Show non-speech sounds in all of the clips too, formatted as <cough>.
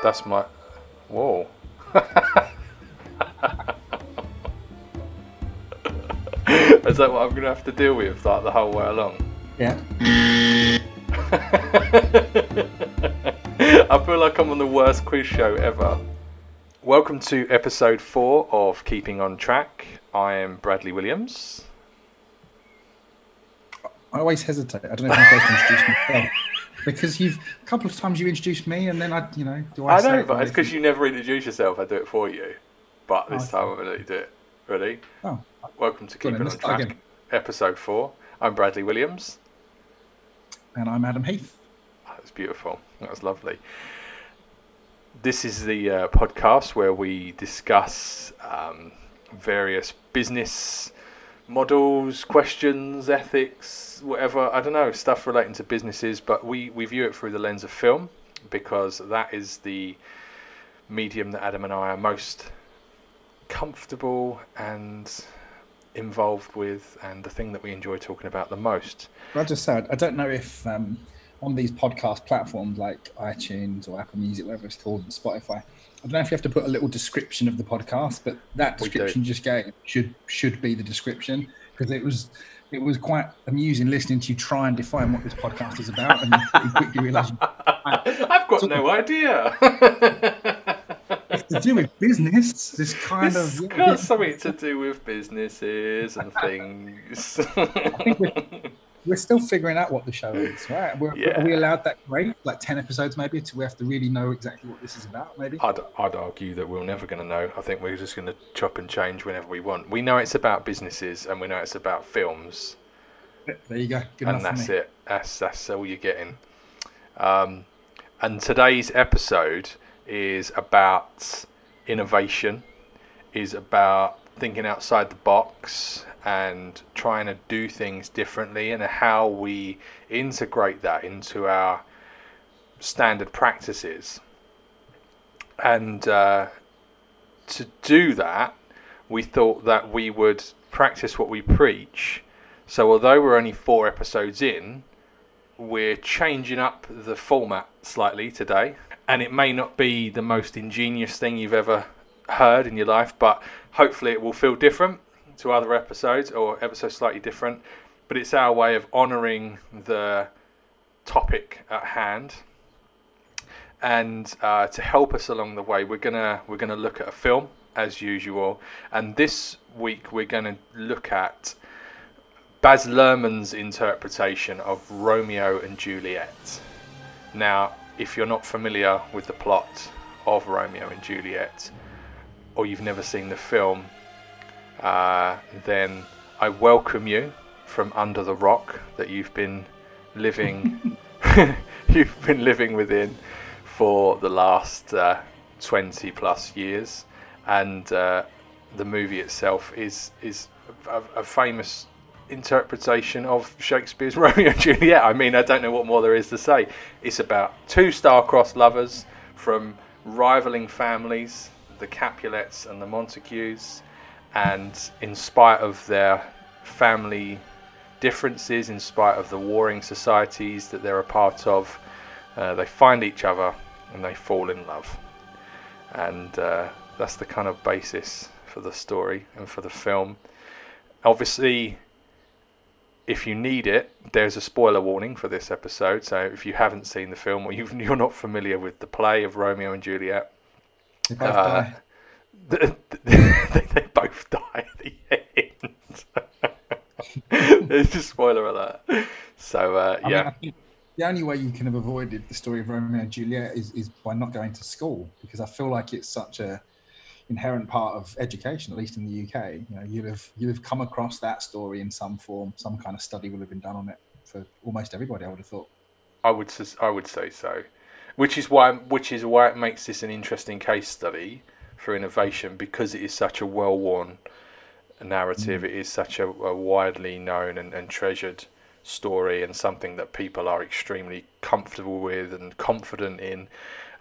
That's my. Whoa. Is that what I'm going to have to deal with like the whole way along? Yeah. <laughs> I feel like I'm on the worst quiz show ever. Welcome to episode four of Keeping on Track. I am Bradley Williams. I always hesitate. I don't know if I'm supposed to introduce myself <laughs> because you've a couple of times you introduced me, and then I, you know, do I? I know, it but it's because you never introduce yourself. I do it for you. But this Oh, time I'm going to let you do it. Ready? Oh, Welcome to on Keeping on Track, again. episode four. I'm Bradley Williams. and I'm Adam Heath. That was beautiful. That was lovely. This is the uh, podcast where we discuss um, various business models, questions, ethics, whatever. I don't know, stuff relating to businesses, but we, we view it through the lens of film because that is the medium that Adam and I are most comfortable and involved with, and the thing that we enjoy talking about the most. I just said I don't know if um, on these podcast platforms like iTunes or Apple Music, whatever it's called, and Spotify. I don't know if you have to put a little description of the podcast, but that description just gave should should be the description because it was it was quite amusing listening to you try and define what this podcast is about, and you <laughs> quickly realise <laughs> I've got no idea. it's to do with business. This kind it's of yeah, got something to do with businesses and things. we're still figuring out what the show is, right? We're, Yeah. Are we allowed that great, like ten episodes maybe, to we have to really know exactly what this is about? Maybe. I'd, I'd argue that we're never going to know. I think we're just going to chop and change whenever we want. We know it's about businesses and we know it's about films, There you go. Good and that's it. That's that's all you're getting. Um, and today's episode is about innovation, is about thinking outside the box and trying to do things differently, and how we integrate that into our standard practices. And uh, to do that, we thought that we would practice what we preach. So, although we're only four episodes in, we're changing up the format slightly today. And it may not be the most ingenious thing you've ever heard in your life, but hopefully it will feel different to other episodes or ever so slightly different. But it's our way of honouring the topic at hand. And uh, to help us along the way, we're gonna we're gonna look at a film as usual. And this week we're gonna look at Baz Luhrmann's interpretation of Romeo and Juliet. Now, if you're not familiar with the plot of Romeo and Juliet, or you've never seen the film, uh, then I welcome you from under the rock that you've been living <laughs> <laughs> you've been living within for the last uh, 20 plus years, and uh, the movie itself is is a, a famous interpretation of Shakespeare's <laughs> Romeo and Juliet. I mean, I don't know what more there is to say. It's about two star-crossed lovers from rivaling families, the Capulets and the Montagues, and in spite of their family differences, in spite of the warring societies that they're a part of, uh, they find each other and they fall in love. And uh, that's the kind of basis for the story and for the film. Obviously, if you need it, there's a spoiler warning for this episode. So if you haven't seen the film or you've, <laughs> you're not familiar with the play of Romeo and Juliet, They both uh, die. <laughs> they, they both die at the end. <laughs> There's a spoiler alert. So uh, I yeah, think the only way you can have avoided the story of Romeo and Juliet is, is by not going to school because I feel like it's such a inherent part of education, at least in the UK. You know, you'd have you'd have come across that story in some form, some kind of study would have been done on it for almost everybody. I would have thought. I would I would say so, which is why which is why it makes this an interesting case study for innovation because it is such a well worn narrative. It is such a, a widely known and, and treasured story and something that people are extremely comfortable with and confident in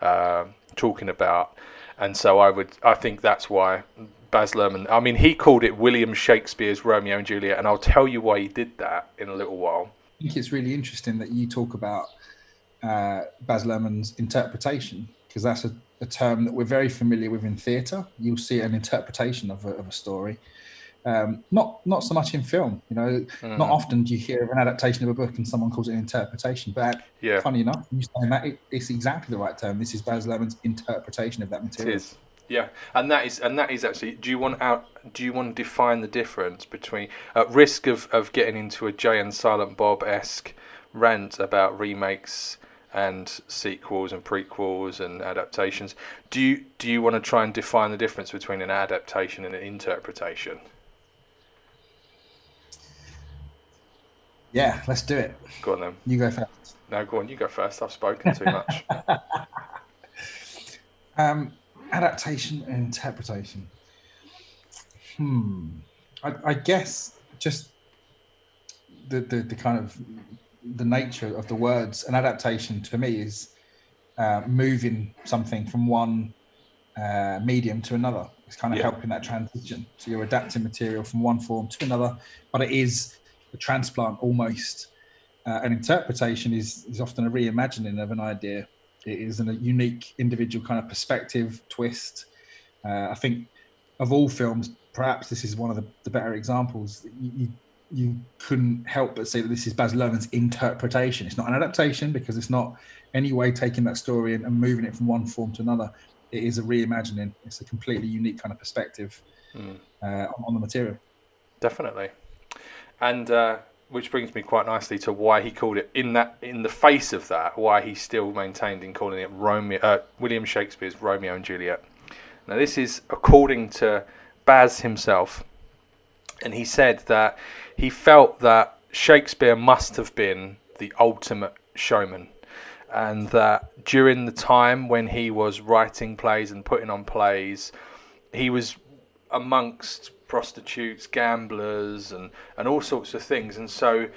uh, talking about. And so I would I think that's why Baz Luhrmann. I mean, he called it William Shakespeare's Romeo and Juliet, and I'll tell you why he did that in a little while. I think it's really interesting that you talk about uh, Baz Luhrmann's interpretation because that's a a term that we're very familiar with in theatre. You'll see an interpretation of a, of a story. Um, not not so much in film, you know. Mm. Not often do you hear of an adaptation of a book and someone calls it an interpretation. But yeah. funny enough, you saying that it, it's exactly the right term. This is Baz Luhrmann's interpretation of that material. It is. Yeah, and that is and that is actually. Do you want out? Do you want to define the difference between at risk of, of getting into a Jay and Silent Bob esque rant about remakes and sequels and prequels and adaptations? Do you do you want to try and define the difference between an adaptation and an interpretation? Yeah, let's do it. Go on then. You go first. No, go on. You go first. I've spoken too much. <laughs> um, adaptation and interpretation. Hmm. I, I guess just the, the, the kind of the nature of the words. An adaptation to me is uh, moving something from one uh, medium to another. It's kind of yeah. helping that transition. So you're adapting material from one form to another, but it is a transplant almost. Uh, an interpretation is, is often a reimagining of an idea. It is a unique individual kind of perspective twist. Uh, I think of all films, perhaps this is one of the, the better examples. You, you, you couldn't help but say that this is Baz Luhrmann's interpretation. It's not an adaptation because it's not any way taking that story and, and moving it from one form to another. It is a reimagining. It's a completely unique kind of perspective mm. uh, on, on the material. Definitely and uh, which brings me quite nicely to why he called it in that in the face of that why he still maintained in calling it Romeo uh, William Shakespeare's Romeo and Juliet. Now this is according to Baz himself, and he said that he felt that Shakespeare must have been the ultimate showman. And that during the time when he was writing plays and putting on plays, he was amongst prostitutes, gamblers, and, and all sorts of things. And so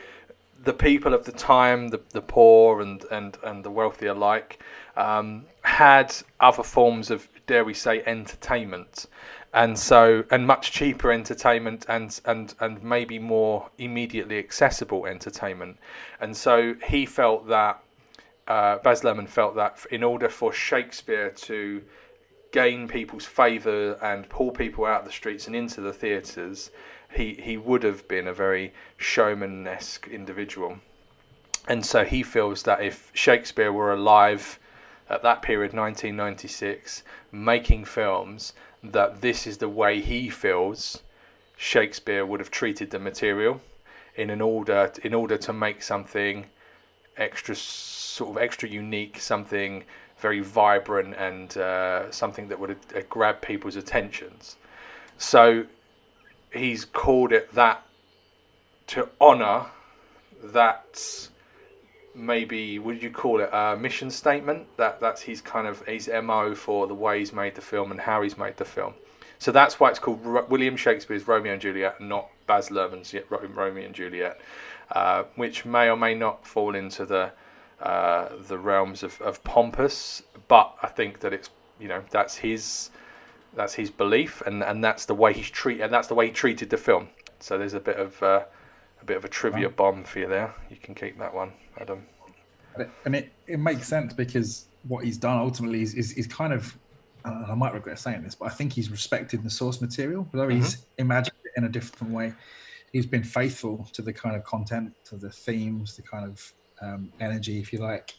the people of the time, the, the poor and, and, and the wealthy alike, um, had other forms of, dare we say, entertainment. And so, and much cheaper entertainment and, and, and maybe more immediately accessible entertainment. And so he felt that, uh, Baz Luhrmann felt that in order for Shakespeare to gain people's favour and pull people out of the streets and into the theatres, he, he would have been a very showman-esque individual. And so he feels that if Shakespeare were alive at that period, 1996, making films, that this is the way he feels Shakespeare would have treated the material in an order in order to make something extra sort of extra unique, something very vibrant and uh, something that would uh, grab people's attentions. So he's called it that to honour that maybe would you call it a mission statement that that's his kind of his mo for the way he's made the film and how he's made the film so that's why it's called william shakespeare's romeo and juliet not baz luhrmann's romeo and juliet uh, which may or may not fall into the uh, the realms of, of pompous, but I think that it's you know that's his that's his belief, and, and that's the way he's treat and that's the way he treated the film. So there's a bit of uh, a bit of a trivia bomb for you there. You can keep that one, Adam. And it, it makes sense because what he's done ultimately is, is, is kind of I might regret saying this, but I think he's respected the source material, although mm-hmm. he's imagined it in a different way. He's been faithful to the kind of content, to the themes, the kind of um, energy, if you like.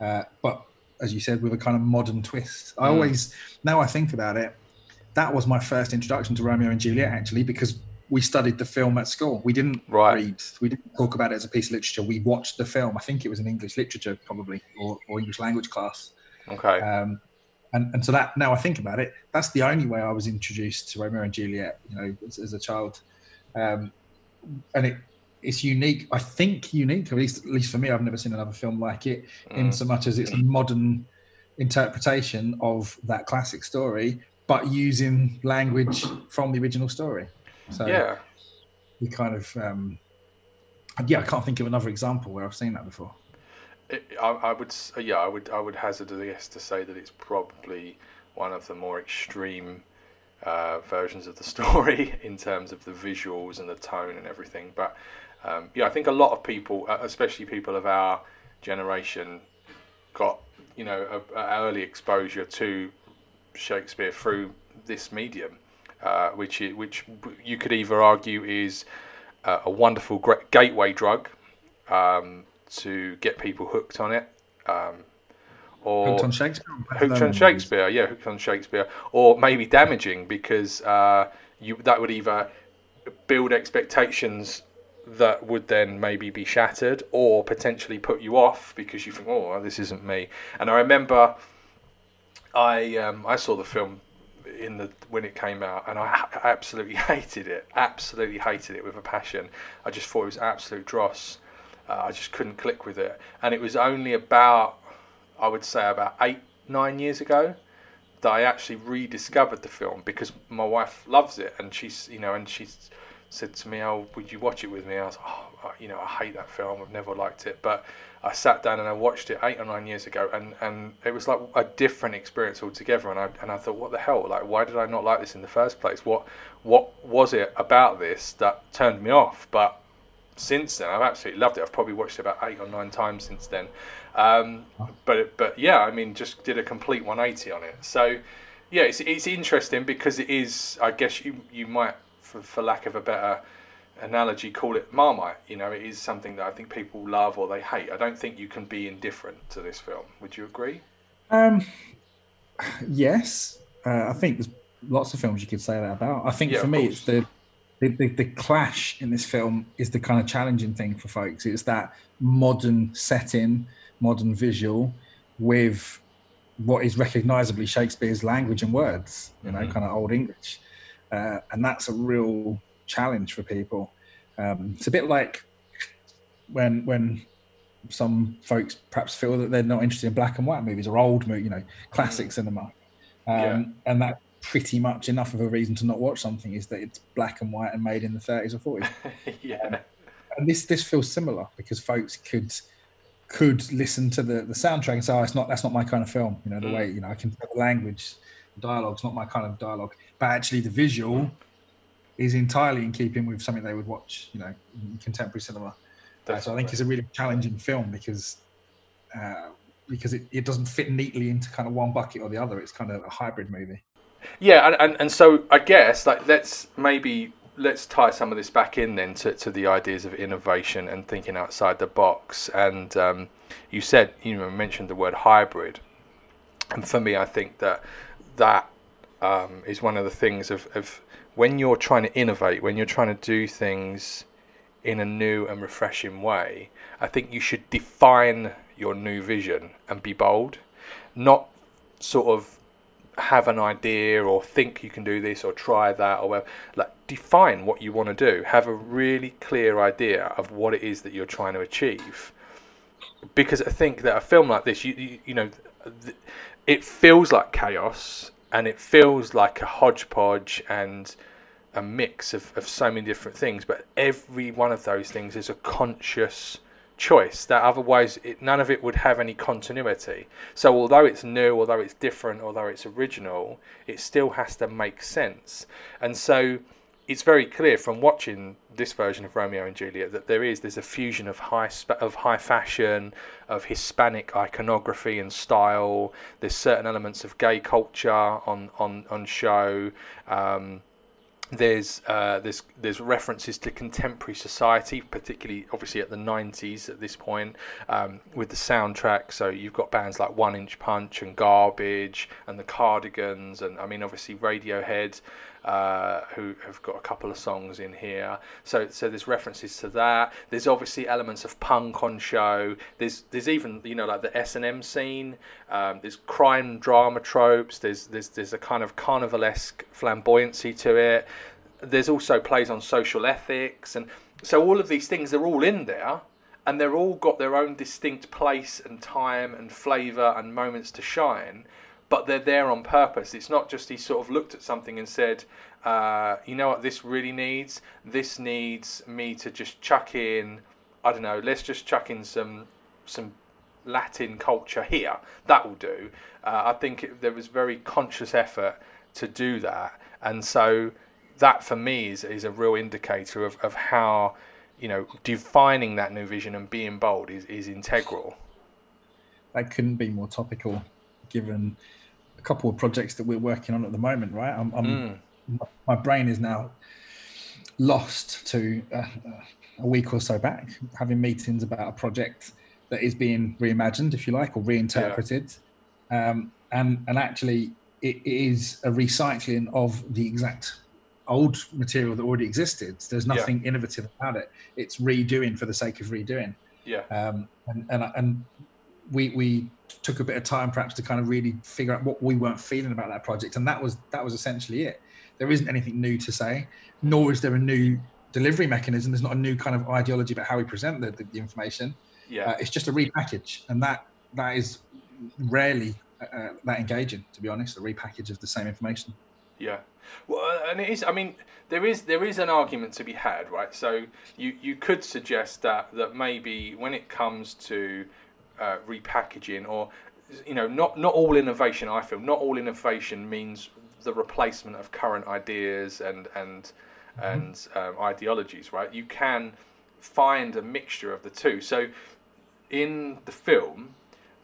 Uh, but as you said, with a kind of modern twist. I mm. always, now I think about it, that was my first introduction to Romeo and Juliet, actually, because we studied the film at school. We didn't right. read, we didn't talk about it as a piece of literature. We watched the film. I think it was an English literature, probably, or, or English language class. Okay. Um, and, and so that now I think about it, that's the only way I was introduced to Romeo and Juliet, you know, as, as a child. Um, and it it's unique. I think unique, at least at least for me. I've never seen another film like it, mm. in so much as it's a modern interpretation of that classic story, but using language from the original story. So yeah, we kind of um, yeah. I can't think of another example where I've seen that before. It, I, I, would yeah, I would I would hazard a guess to say that it's probably one of the more extreme uh, versions of the <laughs> story in terms of the visuals and the tone and everything. But um, yeah, I think a lot of people, uh, especially people of our generation, got you know, a, a early exposure to Shakespeare through this medium, uh, which is, which you could either argue is uh, a wonderful gateway drug um, to get people hooked on it. Um, or hooked on Shakespeare. Hooked on Shakespeare, yeah, hooked on Shakespeare, or maybe damaging because uh, you that would either build expectations that would then maybe be shattered or potentially put you off because you think, oh, this isn't me. And I remember I um, I saw the film in the when it came out, and I absolutely <laughs> hated it. Absolutely hated it with a passion. I just thought it was absolute dross. Uh, I just couldn't click with it. And it was only about, I would say, about eight nine years ago that I actually rediscovered the film because my wife loves it, and she's you know, and she's said to me, "Oh, would you watch it with me?" I was, "Oh, you know, I hate that film. I've never liked it." But I sat down and I watched it eight or nine years ago, and, and it was like a different experience altogether. And I and I thought, "What the hell? Like, why did I not like this in the first place? What what was it about this that turned me off?" But since then, I've absolutely loved it. I've probably watched it about eight or nine times since then. Um, but but yeah, I mean, just did a complete 180 on it. So yeah, it's it's interesting because it is. I guess you you might for, for lack of a better analogy, call it Marmite. You know, it is something that I think people love or they hate. I don't think you can be indifferent to this film. Would you agree? Um, yes, uh, I think there's lots of films you could say that about. I think yeah, for me, it's the, the, the the clash in this film is the kind of challenging thing for folks. It's that modern setting, modern visual, with what is recognizably Shakespeare's language and words. You know, mm-hmm. kind of old English uh, and that's a real challenge for people. Um, it's a bit like when when some folks perhaps feel that they're not interested in black and white movies or old you know, classic mm. cinema, um, yeah. and that pretty much enough of a reason to not watch something is that it's black and white and made in the 30s or 40s. <laughs> yeah. Um, and this this feels similar because folks could could listen to the, the soundtrack and say, "Oh, it's not that's not my kind of film." You know, the mm. way you know I can the language, the dialogue's not my kind of dialogue but actually the visual is entirely in keeping with something they would watch, you know, in contemporary cinema. Uh, so I think it's a really challenging film because uh, because it, it doesn't fit neatly into kind of one bucket or the other. It's kind of a hybrid movie. Yeah, and, and, and so I guess like let's maybe let's tie some of this back in then to, to the ideas of innovation and thinking outside the box. And um, you said you know mentioned the word hybrid, and for me, I think that that um, is one of the things of, of when you're trying to innovate, when you're trying to do things in a new and refreshing way, I think you should define your new vision and be bold, not sort of have an idea or think you can do this or try that or whatever. Like define what you want to do. Have a really clear idea of what it is that you're trying to achieve. Because I think that a film like this, you you, you know, it feels like chaos and it feels like a hodgepodge and a mix of, of so many different things but every one of those things is a conscious choice that otherwise it, none of it would have any continuity. So although it's new although it's different although it's original it still has to make sense. And so it's very clear from watching this version of Romeo and Juliet that there is there's a fusion of high of high fashion, of Hispanic iconography and style. There's certain elements of gay culture on on on show. Um, there's uh, there's there's references to contemporary society, particularly obviously at the 90s at this point um, with the soundtrack. So you've got bands like One Inch Punch and Garbage and the Cardigans, and I mean obviously Radiohead uh, who have got a couple of songs in here. So so there's references to that. There's obviously elements of punk on show. There's there's even you know like the S and M scene. Um, there's crime drama tropes. There's there's there's a kind of carnivalesque flamboyancy to it. There's also plays on social ethics and so all of these things are all in there and they're all got their own distinct place and time and flavour and moments to shine but they're there on purpose. It's not just he sort of looked at something and said, uh, you know what this really needs? This needs me to just chuck in, I don't know, let's just chuck in some some Latin culture here. That will do. Uh, I think it, there was very conscious effort to do that, and so that for me is, is a real indicator of, of how you know defining that new vision and being bold is, is integral that couldn't be more topical, given couple of projects that we're working on at the moment. Right, I'm, I'm mm. my brain is now lost to uh, a week or so back, having meetings about a project that is being reimagined, if you like, or reinterpreted, yeah. um, and and actually it is a recycling of the exact old material that already existed. There's nothing yeah. innovative about it. It's redoing for the sake of redoing. Yeah. Um, and and and we we took a bit of time perhaps to kind of really figure out what we weren't feeling about that project, and that was that was essentially it. There isn't anything new to say, nor is there a new delivery mechanism. There's not a new kind of ideology about how we present the, the, the information. Yeah. Uh, it's just a repackage, and that that is rarely uh, that engaging, to be honest. A repackage of the same information. Yeah. Well, uh, and it is. I mean, there is there is an argument to be had, right? So you you could suggest that that maybe when it comes to uh, repackaging or you know not not all innovation I feel not all innovation means the replacement of current ideas and and mm-hmm. and um, ideologies right you can find a mixture of the two so in the film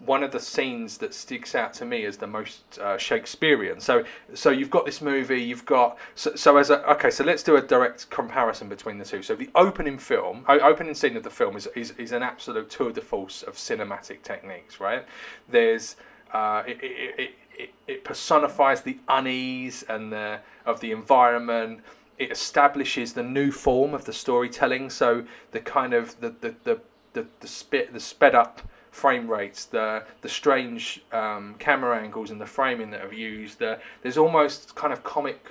one of the scenes that sticks out to me as the most uh, Shakespearean. So, so you've got this movie. You've got so, so as a okay. So let's do a direct comparison between the two. So the opening film, opening scene of the film is is, is an absolute tour de force of cinematic techniques. Right? There's uh, it, it, it, it personifies the unease and the of the environment. It establishes the new form of the storytelling. So the kind of the the the the, the, spit, the sped up frame rates, the the strange um, camera angles and the framing that are used. The, there's almost kind of comic,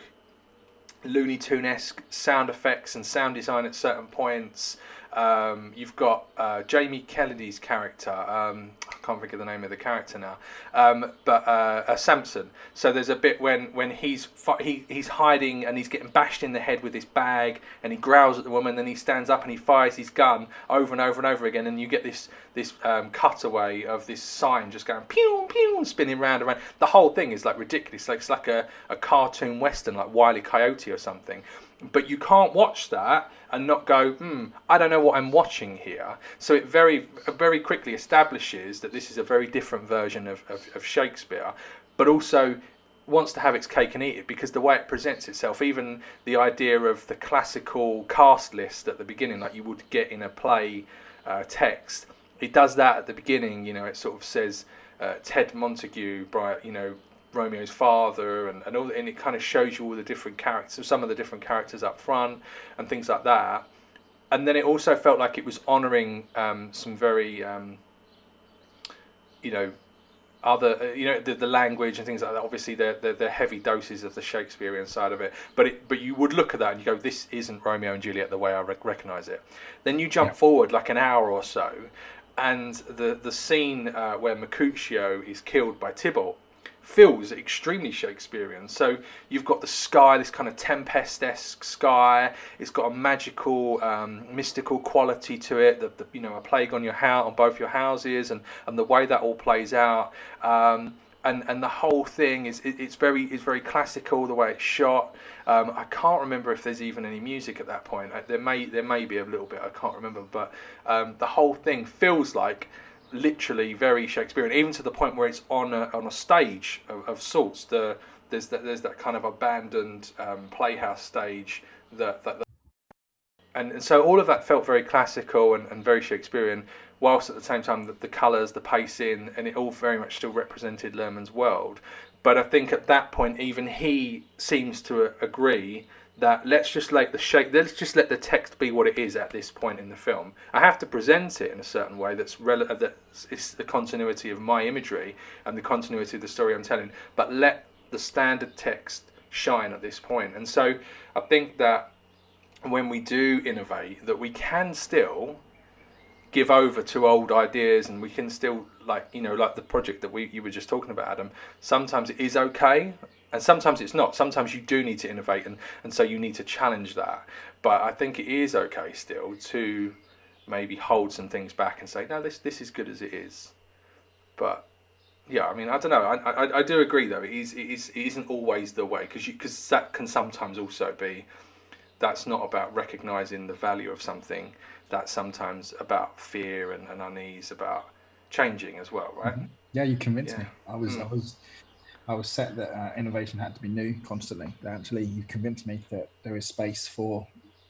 Looney Tune esque sound effects and sound design at certain points. Um, you've got uh, Jamie Kennedy's character. Um, I can't think of the name of the character now, um, but uh, uh, Samson. So there's a bit when when he's he, he's hiding and he's getting bashed in the head with his bag, and he growls at the woman. Then he stands up and he fires his gun over and over and over again, and you get this this um, cutaway of this sign just going pew pew spinning round and round. The whole thing is like ridiculous. Like it's like a, a cartoon western, like Wiley Coyote or something but you can't watch that and not go, hmm, I don't know what I'm watching here. So it very, very quickly establishes that this is a very different version of, of, of Shakespeare, but also wants to have its cake and eat it because the way it presents itself, even the idea of the classical cast list at the beginning, like you would get in a play uh, text, it does that at the beginning. You know, it sort of says uh, Ted Montague, you know, Romeo's father and, and all and it kind of shows you all the different characters some of the different characters up front and things like that. And then it also felt like it was honoring um, some very um, you know other uh, you know the, the language and things like that. Obviously they're, they're, they're, heavy doses of the shakespearean side of it. But it but you would look at that and you go this isn't romeo and juliet the way i rec- recognize it. Then you jump yeah. forward like an hour or so and the the scene uh, where mercutio is killed by tybalt feels extremely Shakespearean. So you've got the sky, this kind of tempest-esque sky. It's got a magical, um, mystical quality to it. The, the, you know a plague on your house, on both your houses, and, and the way that all plays out. Um, and and the whole thing is it, it's very it's very classical the way it's shot. Um, I can't remember if there's even any music at that point. Uh, there may there may be a little bit. I can't remember, but um, the whole thing feels like literally very Shakespearean, even to the point where it's on a, on a stage of, of sorts. The there's that there's that kind of abandoned um, playhouse stage that, that, that and, and so all of that felt very classical and, and very Shakespearean, whilst at the same time the, the colours, the pacing, and it all very much still represented Luhrmann's world. But I think at that point, even he seems to agree that let's just let the shape let's just let the text be what it is at this point in the film. I have to present it in a certain way that's relative uh, that is the continuity of my imagery and the continuity of the story i'm telling but let the standard text shine at this point. And so i think that when we do innovate that we can still give over to old ideas and we can still like you know like the project that we you were just talking about adam sometimes it is okay and sometimes it's not. Sometimes you do need to innovate, and, and so you need to challenge that. But I think it is okay still to maybe hold some things back and say, no, this this is good as it is. But yeah, I mean, I don't know. I, I, I do agree though. It is it is it isn't always the way because because that can sometimes also be that's not about recognizing the value of something. That's sometimes about fear and, and unease about changing as well, right? Mm-hmm. Yeah, you convinced yeah. me. I was, mm. I was, I was set that uh, innovation had to be new constantly. Actually, you convinced me that there is space for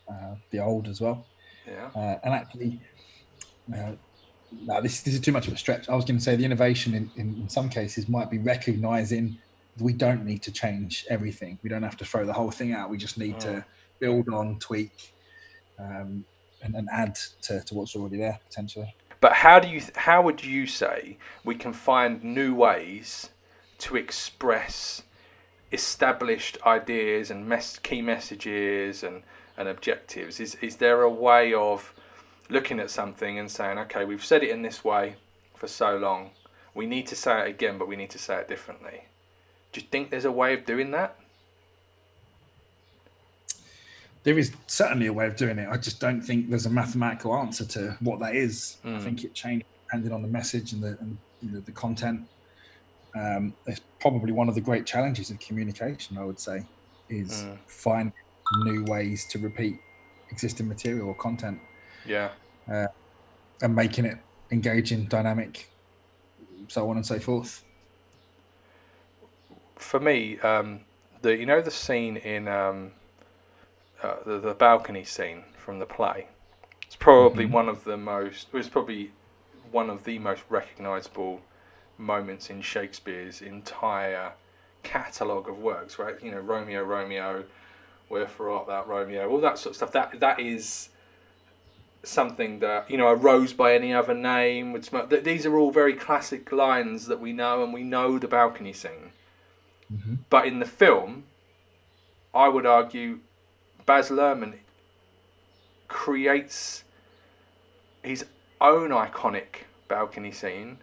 uh, the old as well. Yeah. Uh, and actually, uh, no, this, this is too much of a stretch. I was going to say the innovation in, in, in some cases might be recognizing we don't need to change everything. We don't have to throw the whole thing out. We just need to mm. build on, tweak, um, and, and add to, to what's already there potentially. But how do you? How would you say we can find new ways to express established ideas and mes- key messages and, and objectives? Is is there a way of looking at something and saying, okay, we've said it in this way for so long, we need to say it again, but we need to say it differently? Do you think there's a way of doing that? there is certainly a way of doing it. I just don't think there's a mathematical answer to what that is. Mm. I hmm. think it changes depending on the message and the and, you know, the content. Um, it's probably one of the great challenges of communication. I would say is mm. find new ways to repeat existing material or content. Yeah, uh, and making it engaging, dynamic, so on and so forth. For me, um, the you know the scene in um, uh, the, the balcony scene from the play. It's probably mm-hmm. one of the most. It was probably one of the most recognisable moments in Shakespeare's entire catalogue of works. Right, you know, Romeo, Romeo, wherefore art thou, Romeo, all that sort of stuff. That that is something that you know a rose by any other name would smoke. These are all very classic lines that we know, and we know the balcony scene. Mm-hmm. But in the film, I would argue Baz Luhrmann creates his own iconic balcony scene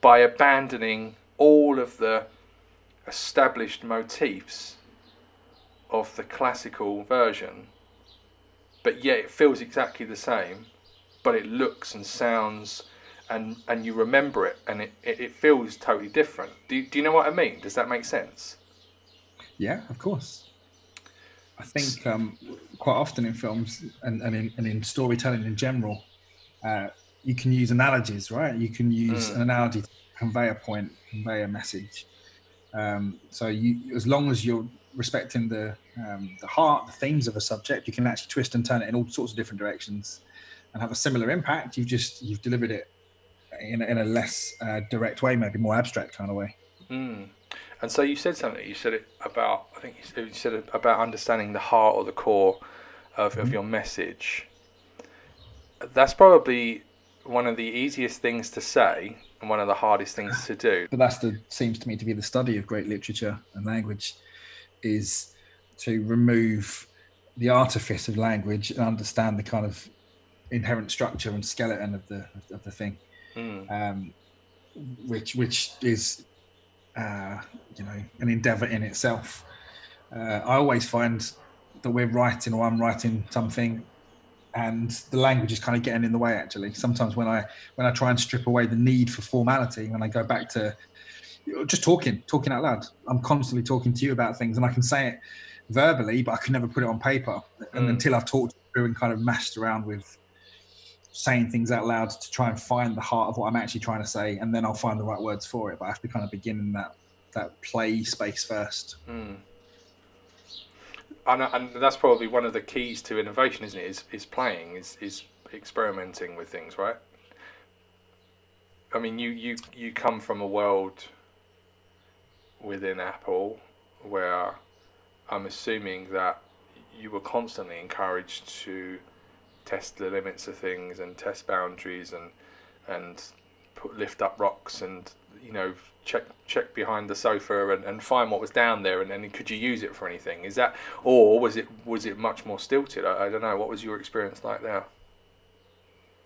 by abandoning all of the established motifs of the classical version, but yet it feels exactly the same, but it looks and sounds and and you remember it and it, it, feels totally different. Do, do you know what I mean? Does that make sense? Yeah, of course. I think um, quite often in films and, and, in, and in storytelling in general, uh, you can use analogies, right? You can use mm. an analogy to convey a point, convey a message. Um, so you, as long as you're respecting the um, the heart, the themes of a subject, you can actually twist and turn it in all sorts of different directions, and have a similar impact. You've just you've delivered it in, in a less uh, direct way, maybe more abstract kind of way. Mm. And so you said something. You said it about. I think you said it about understanding the heart or the core of, mm-hmm. of your message. That's probably one of the easiest things to say and one of the hardest things to do. But that's the seems to me to be the study of great literature and language, is to remove the artifice of language and understand the kind of inherent structure and skeleton of the of the thing, mm. um, which which is uh, you know an endeavor in itself. Uh, I always find that we're writing or I'm writing something and the language is kind of getting in the way actually sometimes when i when i try and strip away the need for formality when i go back to just talking talking out loud i'm constantly talking to you about things and i can say it verbally but i can never put it on paper and mm. until i've talked through and kind of mashed around with saying things out loud to try and find the heart of what i'm actually trying to say and then i'll find the right words for it but i have to kind of begin in that that play space first. Mm. And, and that's probably one of the keys to innovation, isn't it? Is is playing, is is experimenting with things, right? I mean, you you you come from a world within Apple where I'm assuming that you were constantly encouraged to test the limits of things and test boundaries and and put lift up rocks and you know check check behind the sofa and, and find what was down there and then could you use it for anything? Is that or was it was it much more stilted? I, I don't know. What was your experience like there?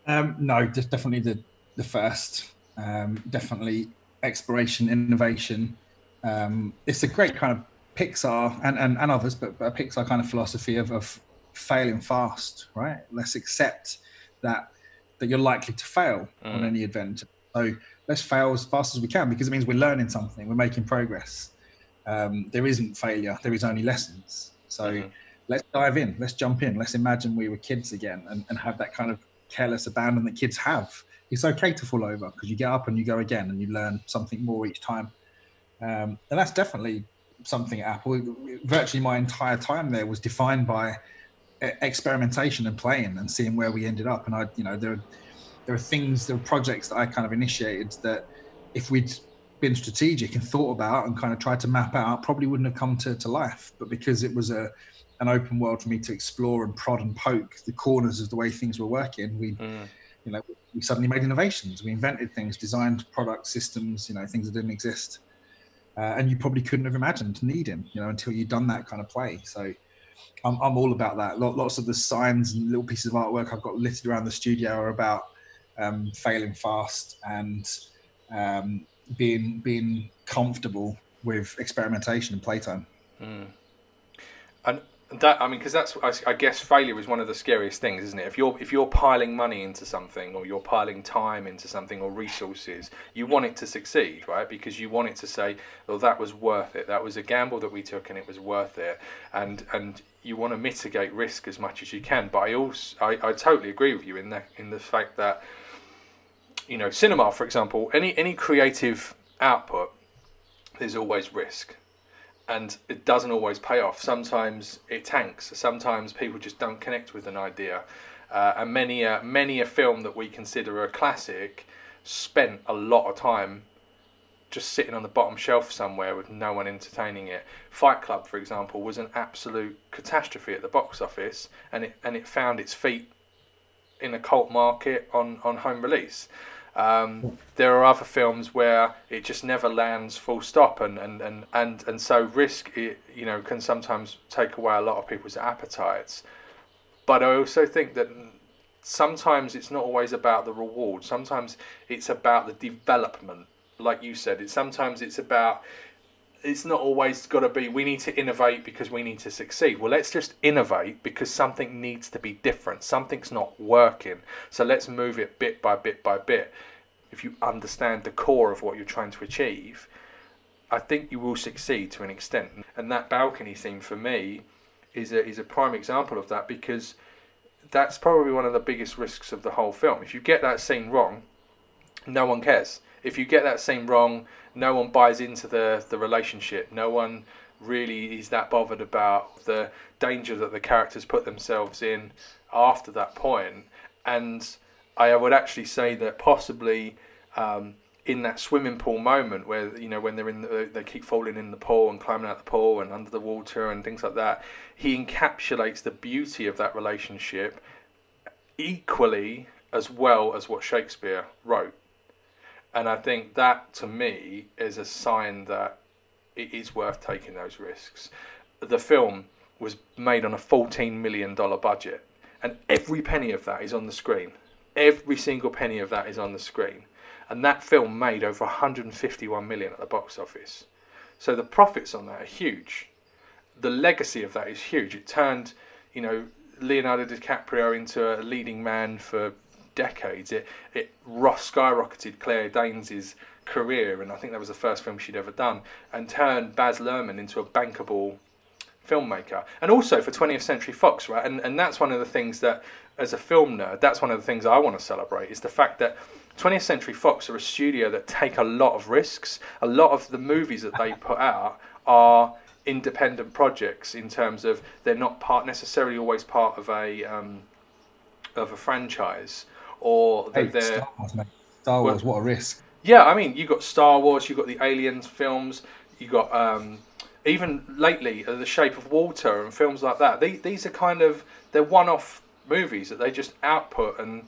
Um, no just definitely the the first um, definitely exploration innovation. Um, it's a great kind of pixar and, and, and others but, but a pixar kind of philosophy of, of failing fast right? Let's accept that that you're likely to fail mm. on any adventure. So let's fail as fast as we can because it means we're learning something, we're making progress. Um, there isn't failure, there is only lessons. So mm-hmm. let's dive in, let's jump in, let's imagine we were kids again and, and have that kind of careless abandon that kids have it's okay to fall over because you get up and you go again and you learn something more each time. Um, and that's definitely something at Apple. Virtually my entire time there was defined by experimentation and playing and seeing where we ended up. And I, you know, there, there are things, there are projects that I kind of initiated that if we'd been strategic and thought about and kind of tried to map out, probably wouldn't have come to, to life. But because it was a an open world for me to explore and prod and poke the corners of the way things were working, we, mm. you know, we suddenly made innovations. We invented things, designed product systems, you know, things that didn't exist uh, and you probably couldn't have imagined needing, you know, until you'd done that kind of play. So I'm, I'm all about that. Lots of the signs and little pieces of artwork I've got littered around the studio are about um, failing fast and um, being being comfortable with experimentation and playtime. Mm. And that I mean, because that's I, I, guess failure is one of the scariest things, isn't it? If you're if you're piling money into something, or you're piling time into something, or resources, you want it to succeed, right? Because you want it to say, "Well, that was worth it. That was a gamble that we took, and it was worth it." And and you want to mitigate risk as much as you can. But I also I, I totally agree with you in that in the fact that you know cinema, for example, any any creative output, there's always risk and it doesn't always pay off. Sometimes it tanks. Sometimes people just don't connect with an idea. Uh, and many a, many a film that we consider a classic spent a lot of time just sitting on the bottom shelf somewhere with no one entertaining it. Fight Club, for example, was an absolute catastrophe at the box office, and it and it found its feet in a cult market on, on home release. Um, there are other films where it just never lands full stop, and and, and, and, and so risk it, you know can sometimes take away a lot of people's appetites. But I also think that sometimes it's not always about the reward. Sometimes it's about the development, like you said. It's sometimes it's about it's not always got to be we need to innovate because we need to succeed. Well, let's just innovate because something needs to be different. Something's not working. So let's move it bit by bit by bit. If you understand the core of what you're trying to achieve, I think you will succeed to an extent. And that balcony scene for me is a, is a prime example of that because that's probably one of the biggest risks of the whole film. If you get that scene wrong, no one cares. If you get that scene wrong, no one buys into the the relationship. No one really is that bothered about the danger that the characters put themselves in after that point. And I would actually say that possibly um, in that swimming pool moment where you know when they're in the, they keep falling in the pool and climbing out the pool and under the water and things like that, he encapsulates the beauty of that relationship equally as well as what Shakespeare wrote. And I think that to me is a sign that it is worth taking those risks. The film was made on a $14 million budget, and every penny of that is on the screen. Every single penny of that is on the screen. And that film made over 151 million at the box office. So the profits on that are huge. The legacy of that is huge. It turned, you know, Leonardo DiCaprio into a leading man for decades. It it skyrocketed Claire Danes' career, and I think that was the first film she'd ever done, and turned Baz Luhrmann into a bankable filmmaker. And also for 20th Century Fox, right? And and that's one of the things that, as a film nerd, that's one of the things I want to celebrate is the fact that 20th Century Fox are a studio that take a lot of risks. A lot of the movies that they put out are independent projects in terms of they're not part necessarily always part of a um, of a franchise or hey, they're Star Wars, Star Wars well, what a risk. Yeah, I mean, you've got Star Wars, you've got the Aliens films, you've got um, even lately uh, the Shape of Water and films like that. These, these are kind of they're one-off movies that they just output and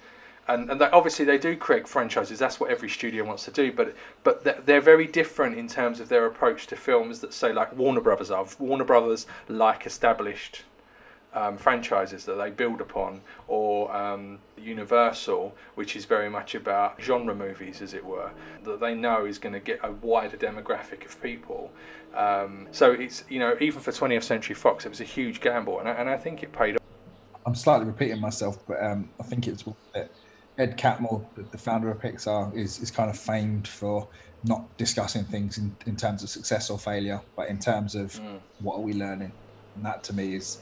and, and they, obviously they do create franchises. That's what every studio wants to do. But but they're, they're, very different in terms of their approach to films that say like Warner Brothers are. Warner Brothers like established um, franchises that they build upon, or um, Universal, which is very much about genre movies, as it were, that they know is going to get a wider demographic of people. Um, so it's you know even for 20th Century Fox, it was a huge gamble, and I, and I think it paid off. I'm slightly repeating myself, but um, I think it's worth it. Ed Catmull, the founder of Pixar, is, is kind of famed for not discussing things in, in terms of success or failure, but in terms of mm. what are we learning. And that to me is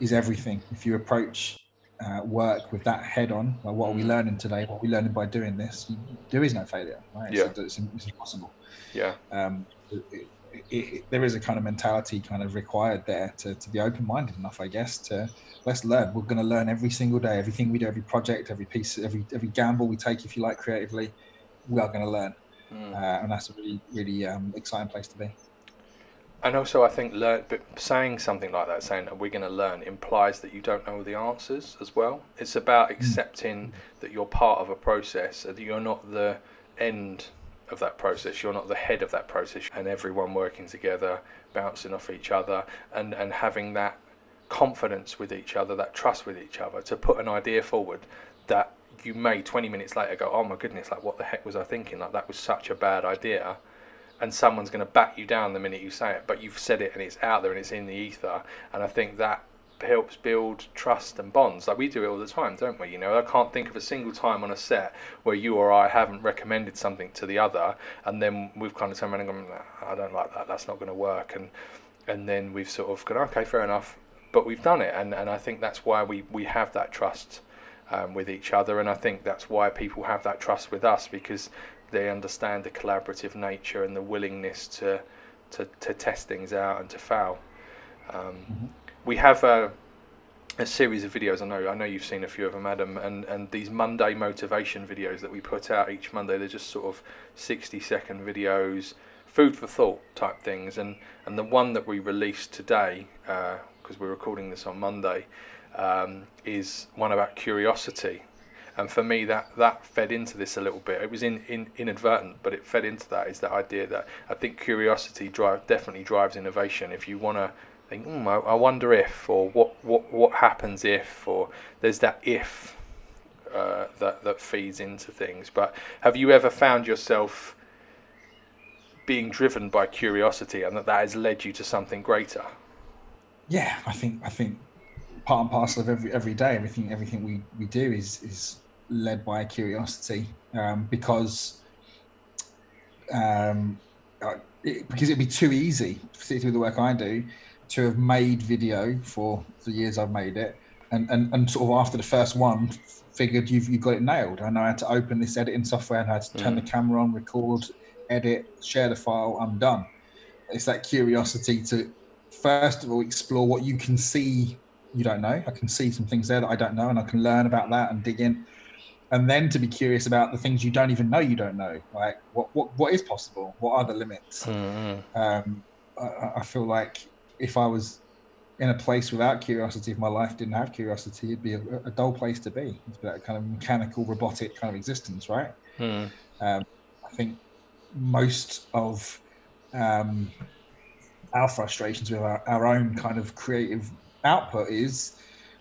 is everything. If you approach uh, work with that head on. Like what are we mm. learning today? What are we learning by doing this? There is no failure, right? Yeah. it's, it's, impossible. Yeah. Um, it, it, it, there is a kind of mentality kind of required there to, to be open minded enough, I guess, to let's learn. We're going to learn every single day, everything we do, every project, every piece, every every gamble we take, if you like, creatively, we are going to learn, mm. uh, and that's a really really um, exciting place to be. And also, I think learn, but saying something like that, saying we're going to learn, implies that you don't know the answers as well. It's about mm. accepting that you're part of a process, that you're not the end of that process. You're not the head of that process, and everyone working together, bouncing off each other, and and having that confidence with each other, that trust with each other, to put an idea forward that you may 20 minutes later go, oh my goodness, like what the heck was I thinking? Like that was such a bad idea and someone's going to back you down the minute you say it, but you've said it and it's out there and it's in the ether. And I think that helps build trust and bonds. Like we do it all the time, don't we? You know, I can't think of a single time on a set where you or I haven't recommended something to the other, and then we've kind of turned around and gone, "I don't like that. That's not going to work." And and then we've sort of gone, "Okay, fair enough," but we've done it, and and I think that's why we we have that trust. Um, with each other, and I think that's why people have that trust with us because they understand the collaborative nature and the willingness to to, to test things out and to fail. Um, mm-hmm. We have a, a series of videos. I know I know you've seen a few of them, Adam, and and these Monday motivation videos that we put out each Monday. They're just sort of sixty second videos, food for thought type things. And and the one that we released today, because uh, we're recording this on Monday, um, is one about curiosity and for me that that fed into this a little bit. It was in, in inadvertent but it fed into that is that idea that i think curiosity drive definitely drives innovation. If you want to think mm, I, I, wonder if or what, what what happens if or there's that if uh, that that feeds into things. But have you ever found yourself being driven by curiosity and that that has led you to something greater? Yeah i think i think part and parcel of every every day everything everything we we do is is led by curiosity um, because um, it, because it'd be too easy, particularly with the work I do, to have made video for the years I've made it, and, and, and sort of after the first one, figured you've you got it nailed. I know how to open this editing software, and how to turn mm. the camera on, record, edit, share the file. I'm done. It's that curiosity to first of all explore what you can see you don't know. I can see some things there that I don't know, and I can learn about that and dig in and then to be curious about the things you don't even know you don't know. Like what what, what is possible? What are the limits? Mm-hmm. um, I, I, feel like if i was in a place without curiosity if my life didn't have curiosity it'd be a, a dull place to be. It's that kind of mechanical robotic kind of existence right? Mm. um, i think most of um, our frustrations with our, our own kind of creative output is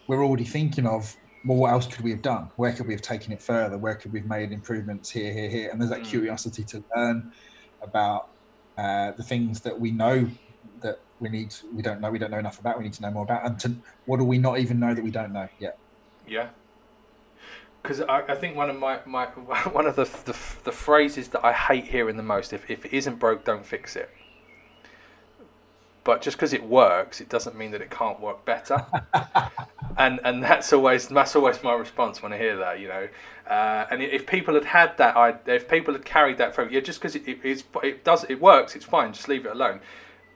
we're already thinking of well, what else could we have done? Where could we have taken it further? Where could we have made improvements here, here, here? And there's that mm. curiosity to learn about uh, the things that we know that we need, we don't know, we don't know enough about, we need to know more about, and to what do we not even know that we don't know yet? Yeah. Because I, I think one of my, my <laughs> one of the, the the phrases that I hate hearing the most if, if it isn't broke don't fix it but just because it works, it doesn't mean that it can't work better. <laughs> and and that's always that's always my response when I hear that, you know. Uh, and if people had had that, if people had carried that through, yeah, just because it, it, it does it works, it's fine. Just leave it alone.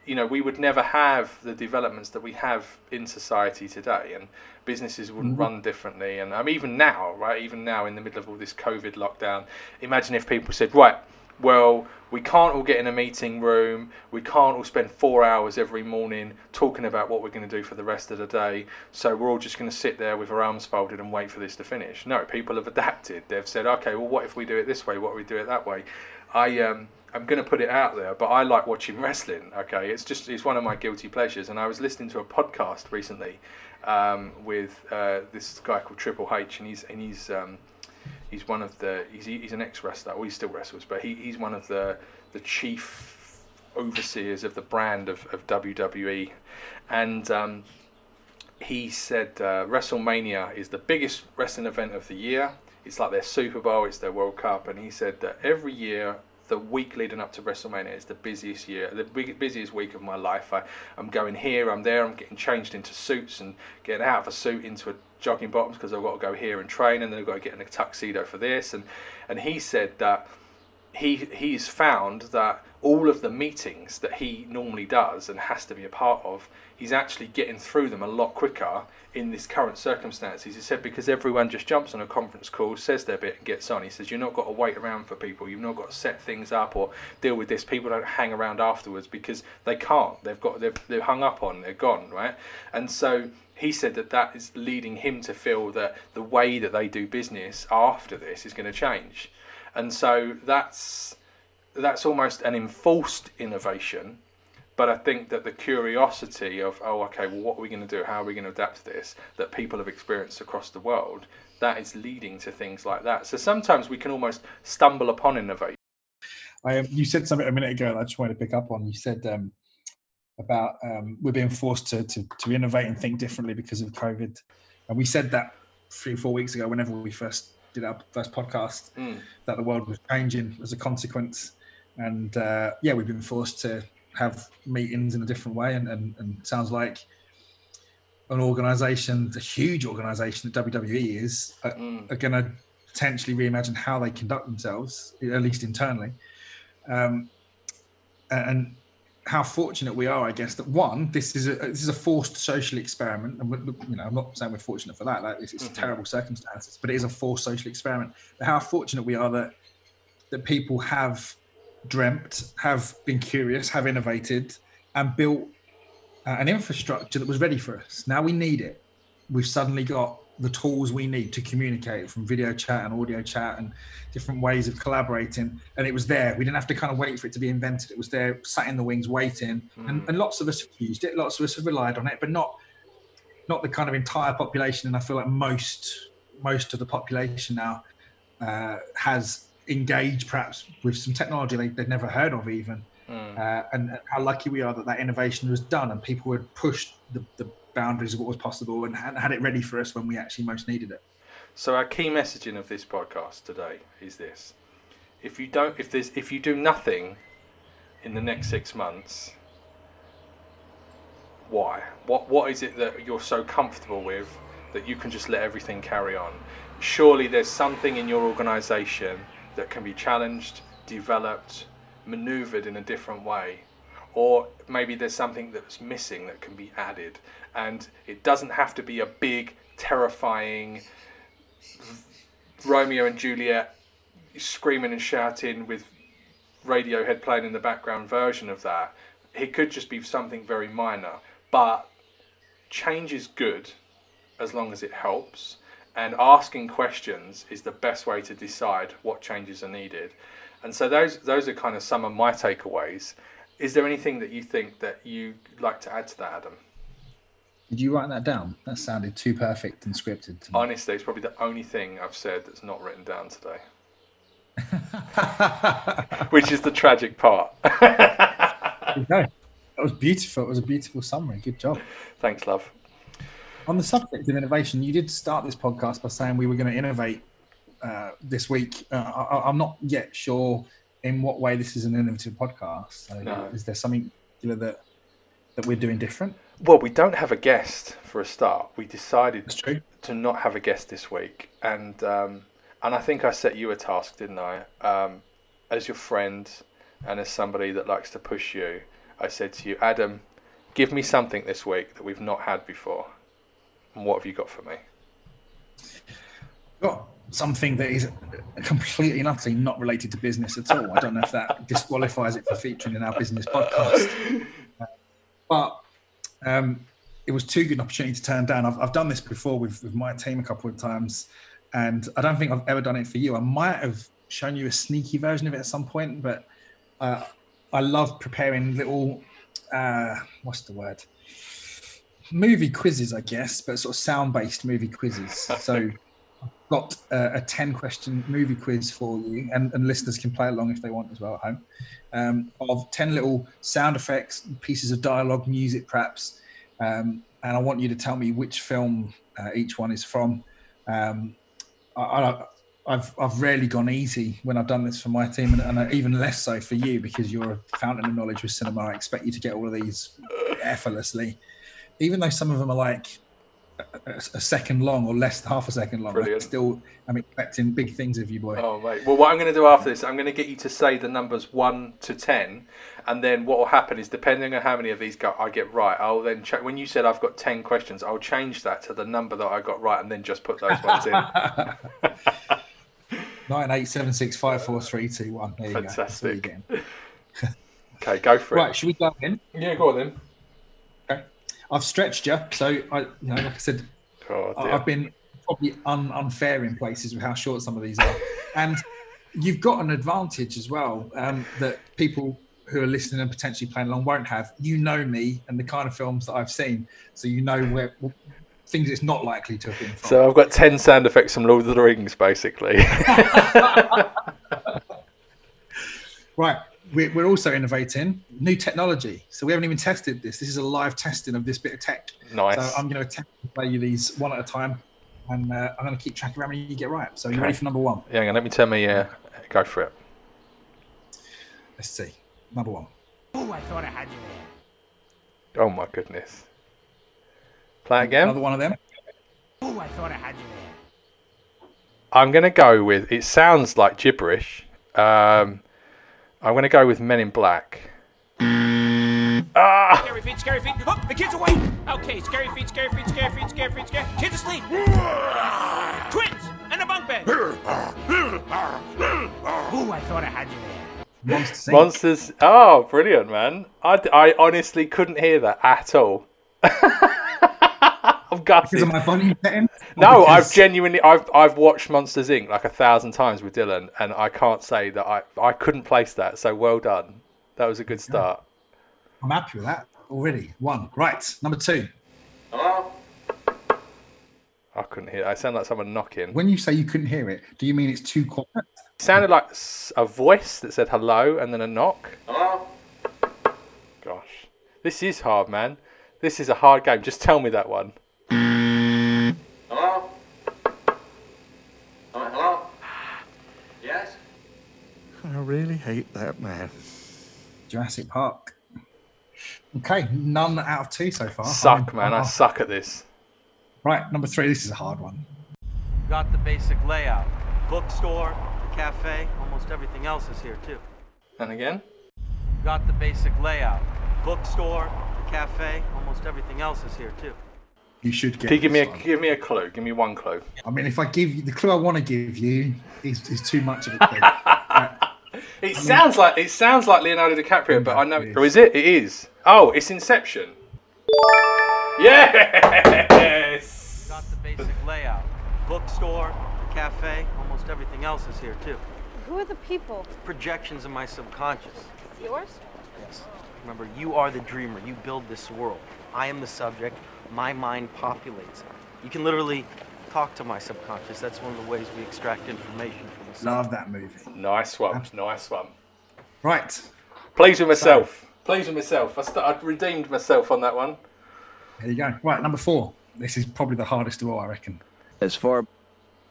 You know, we would never have the developments that we have in society today, and businesses wouldn't mm-hmm. run differently. And um, even now, right, even now in the middle of all this COVID lockdown, imagine if people said, right well, we can't all get in a meeting room, we can't all spend four hours every morning talking about what we're going to do for the rest of the day, so we're all just going to sit there with our arms folded and wait for this to finish. No, people have adapted. They've said, okay, well, what if we do it this way? What if we do it that way? I um, I'm going to put it out there, but I like watching wrestling. Okay, it's just it's one of my guilty pleasures, and I was listening to a podcast recently um, with uh, this guy called Triple H, and he's and he's um, he's one of the he's, he's an ex wrestler. Well, he still wrestles, but he, he's one of the the chief overseers of the brand of, of WWE, and um, he said uh, WrestleMania is the biggest wrestling event of the year. It's like their Super Bowl, it's their World Cup, and he said that every year the week leading up to WrestleMania is the busiest year, the big, busiest week of my life. I, I'm going here, I'm there, I'm getting changed into suits and getting out of a suit into a jogging bottoms because I've got to go here and train, and then I've got to get in a tuxedo for this. And and he said that he he's found that all of the meetings that he normally does and has to be a part of, he's actually getting through them a lot quicker in this current circumstances. He said because everyone just jumps on a conference call, says their bit, and gets on. He says you've not got to wait around for people. You've not got to set things up or deal with this. People don't hang around afterwards because they can't. They've got they've they're hung up on. They're gone, right? And so he said that that is leading him to feel that the way that they do business after this is going to change, and so that's that's almost an enforced innovation. But I think that the curiosity of oh okay well what are we going to do how are we going to adapt to this that people have experienced across the world that is leading to things like that. So sometimes we can almost stumble upon innovation. I, you said something a minute ago that I just wanted to pick up on. You said um, about um, we're being forced to, to, to innovate and think differently because of COVID. And we said that three, or four weeks ago, whenever we first did our first podcast, Mm. that the world was changing as a consequence. And uh, yeah, we've been forced to have meetings in a different way. And, and, and sounds like an organization, a huge organization that WWE is, are, Mm. are going to potentially reimagine how they conduct themselves, at least internally. Um, and how fortunate we are, I guess, that one, this is a this is a forced social experiment, and you know, I'm not saying we're fortunate for that. Like, it's, it's Mhm. terrible circumstances, but it is a forced social experiment. But how fortunate we are that that people have dreamt, have been curious, have innovated, and built uh, an infrastructure that was ready for us. Now we need it. We've suddenly got the tools we need to communicate from video chat and audio chat and different ways of collaborating. And it was there. We didn't have to kind of wait for it to be invented. It was there, sat in the wings, waiting. And, Mm. and lots of us have used it. Lots of us have relied on it, but not not the kind of entire population. And I feel like most most of the population now uh, has engaged perhaps with some technology they, they'd never heard of even Mm. uh, and and how lucky we are that that innovation was done and people had pushed the, the boundaries of what was possible and had, it ready for us when we actually most needed it. So our key messaging of this podcast today is this: if you don't, if there's, if you do nothing in the next six months, why? What what is it that you're so comfortable with that you can just let everything carry on? Surely there's something in your organisation that can be challenged, developed, manoeuvred in a different way. Or maybe there's something that's missing that can be added. And it doesn't have to be a big, terrifying Romeo and Juliet screaming and shouting with Radiohead playing in the background version of that. It could just be something very minor, but change is good as long as it helps. And asking questions is the best way to decide what changes are needed. And so those those are kind of some of my takeaways. Is there anything that you think that you'd like to add to that, Adam? Did you write that down? That sounded too perfect and scripted. To me. Honestly, it's probably the only thing I've said that's not written down today, <laughs> which is the tragic part. Go. That was beautiful. It was a beautiful summary. Good job. Thanks, love. On the subject of innovation, you did start this podcast by saying we were going to innovate uh, this week. Uh, I, I'm not yet sure in what way this is an innovative podcast. So No. Is there something that that we're doing different? Well, we don't have a guest for a start. We decided to not have a guest this week, and um, and I think I set you a task, didn't I? Um, as your friend and as somebody that likes to push you, I said to you, Adam, give me something this week that we've not had before. And what have you got for me? got something that is completely and utterly not related to business at all. I don't know if that <laughs> disqualifies it for featuring in our business podcast. Uh, but um, it was too good an opportunity to turn down. I've, I've done this before with, with my team a couple of times, and I don't think I've ever done it for you. I might have shown you a sneaky version of it at some point, but uh, I love preparing little, uh, what's the word? Movie quizzes, I guess, but sort of sound based movie quizzes. So got a, a 10 question movie quiz for you, and, and listeners can play along if they want as well at home, um, of 10 little sound effects, pieces of dialogue, music perhaps. Um, and I want you to tell me which film uh, each one is from. Um, I, I, I've I've rarely gone easy when I've done this for my team, and, and even less so for you because you're a fountain of knowledge with cinema. I expect you to get all of these effortlessly, even though some of them are like a, a second long or less than half a second long. Brilliant. Still, I'm expecting big things of you, boy. Oh mate. Well, what I'm going to do after this, I'm going to get you to say the numbers one to ten, and then what will happen is, depending on how many of these go, I get right, I'll then check. When you said I've got ten questions, I'll change that to the number that I got right, and then just put those ones in. <laughs> Nine eight seven six five four three two one. There you go. That's what you're Fantastic. <laughs> Okay, go for it. Right, it. should we go in? Yeah, go on then. I've stretched you, so I, you know, like I said, Oh. I've been probably un- unfair in places with how short some of these are, and you've got an advantage as well um, that people who are listening and potentially playing along won't have. You know me and the kind of films that I've seen, so you know where things it's not likely to have been from. So I've got ten sound effects from Lord of the Rings, basically. <laughs> right, we're, we're also innovating new technology. So we haven't even tested this. This is a live testing of this bit of tech. nice. So I'm going to attempt to play you these one at a time, and uh, I'm going to keep track of how many you get right. So you Okay. ready for number one? Yeah, hang on, let me tell me. uh, go for it. Let's see. Number one. Ooh, I thought I had you there. Oh my goodness. Play again. Another one of them. Ooh, I thought I had you there. I'm going to go with. It sounds like gibberish. Um, I'm going to go with Men in Black. Ah! Scary feet, scary feet. Oh, the kid's awake. Okay, scary feet, scary feet, scary feet, scary feet, scary. Kids asleep. Twins and a bunk bed. Ooh, I thought I had you there. Monster Inc. Monsters. Oh, brilliant, man. I, I honestly couldn't hear that at all. <laughs> I'm Because of my volume settings? <laughs> No, because- I've genuinely I've I've watched Monsters Inc. like a thousand times with Dylan, and I can't say that I I couldn't place that. So well done. That was a good start. I'm happy with that already. One. Right. Number two. Hello. I couldn't hear. It sound like someone knocking. When you say you couldn't hear it, do you mean it's too quiet? It sounded like a voice that said hello and then a knock. Hello. Gosh, this is hard, man. This is a hard game. Just tell me that one. Hello? Uh, hello? Yes? I really hate that man. Jurassic Park. Okay, none out of two so far. Suck, I'm- man. I I'm- suck at this. Right, number three. This is a hard one. Got the basic layout. Bookstore, the cafe, almost everything else is here too. And again. Got the basic layout. Bookstore, the cafe, almost everything else is here too. You should get. Can you give me a one. give me a clue? Give me one clue. I mean, if I give you the clue I want to give you is, is too much of a clue. <laughs> Right, It sounds like it sounds like Leonardo DiCaprio, but I know. It is. Oh, is it? It is. Oh, it's Inception. Yes. Got the basic layout. Bookstore, the cafe, almost everything else is here too. Who are the people? Projections of my subconscious. Yours? Yes. Remember, you are the dreamer. You build this world. I am the subject. My mind populates it. You can literally talk to my subconscious. That's one of the ways we extract information from the love that movie. Nice one. Nice one. Right, Pleased with myself. Pleased with myself. I st- I redeemed myself on that one. there you go. Right, number four. This is probably the hardest of all, I reckon. As far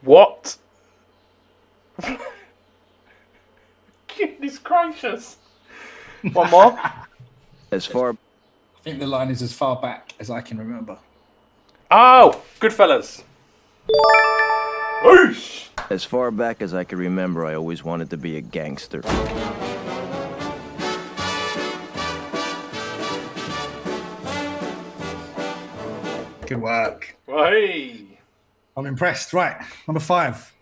What? <laughs> Goodness gracious. One more. <laughs> as far I think the line is as far back as I can remember. Oh, Goodfellas. Whoosh. as far back as I can remember, I always wanted to be a gangster. Good work. Hey. I'm impressed. Right, number five.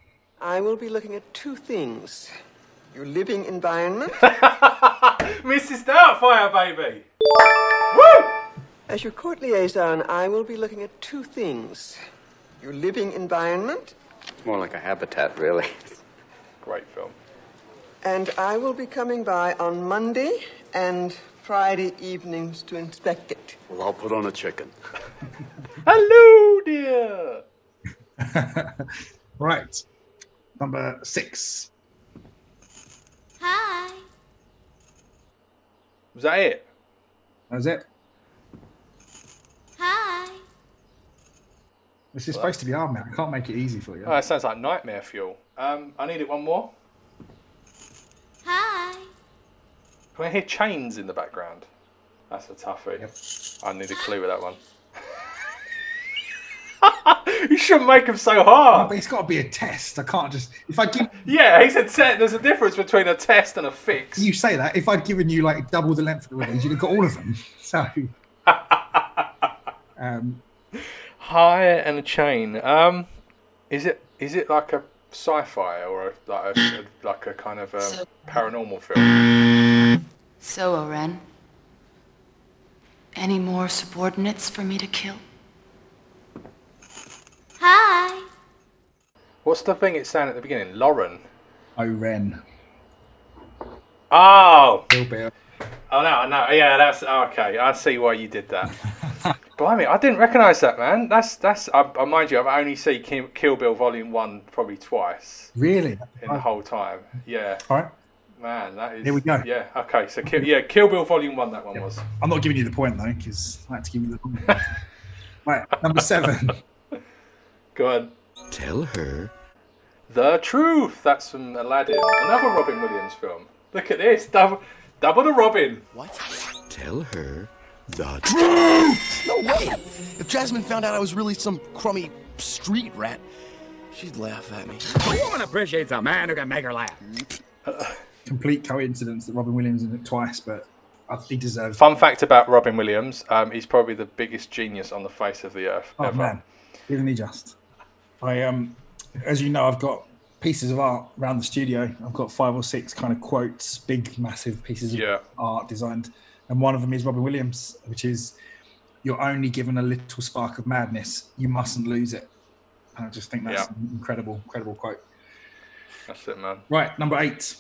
I will be looking at two things your living environment. <laughs> Mrs. Doubtfire, baby. Woo! As your court liaison, I will be looking at two things your living environment, More like a habitat, really. <laughs> Great film. and I will be coming by on Monday and Friday evenings to inspect it. Well, I'll put on a chicken. <laughs> Hello, dear. <laughs> Right, number six. Hi. Was that it? That was it. Hi. This is supposed to be hard, man. I can't make it easy for you. Oh, it sounds like nightmare fuel. Um, I need it one more. Hi. Can I hear chains in the background? That's a toughie. I need a clue with that one. <laughs> you shouldn't make them so No, hard. but it's got to be a test. I can't just. If I give <laughs> Yeah, he said te- there's a difference between a test and a fix. you say that, if I'd given you like double the length of the ribbons, you'd have got all of them. <laughs> So, um, High and a chain. Um, is it is it like a sci-fi or a, like a, a- like a kind of um, paranormal film? So, O-Ren. Any more subordinates for me to kill? Hi. What's the thing it's saying at the beginning? Lauren. O-Ren, Oh, Bill Bear. oh no, I know. Yeah, that's okay. I see why you did that. <laughs> Blimey, I didn't recognise that, man. That's that's. I, I mind you, I've only seen Kill, Kill Bill Volume One probably twice Really? in the whole time. Yeah, All right. man, that is. Here we go. Yeah, okay. So Kill, yeah, Kill Bill Volume One. That one was. I'm not giving you the point though, because I had to give you the point. <laughs> right, number seven. <laughs> Go on. Tell her. The Truth. That's from Aladdin, another Robin Williams film. Look at this, double, double the Robin. What? Tell her the truth! No way! If Jasmine found out I was really some crummy street rat, she'd laugh at me. A woman appreciates a man who can make her laugh. Complete coincidence that Robin Williams in it twice, but he deserves. Fun fact about Robin Williams: um, he's probably the biggest genius on the face of the earth Oh ever. man, isn't he just? I um, as you know, I've got pieces of art around the studio. I've got five or six kind of quotes, big, massive pieces of Yeah. art designed, and one of them is Robin Williams, which is, "You're only given a little spark of madness. You mustn't lose it." And I just think that's Yeah. an incredible, incredible quote. That's it, man. Right, number eight,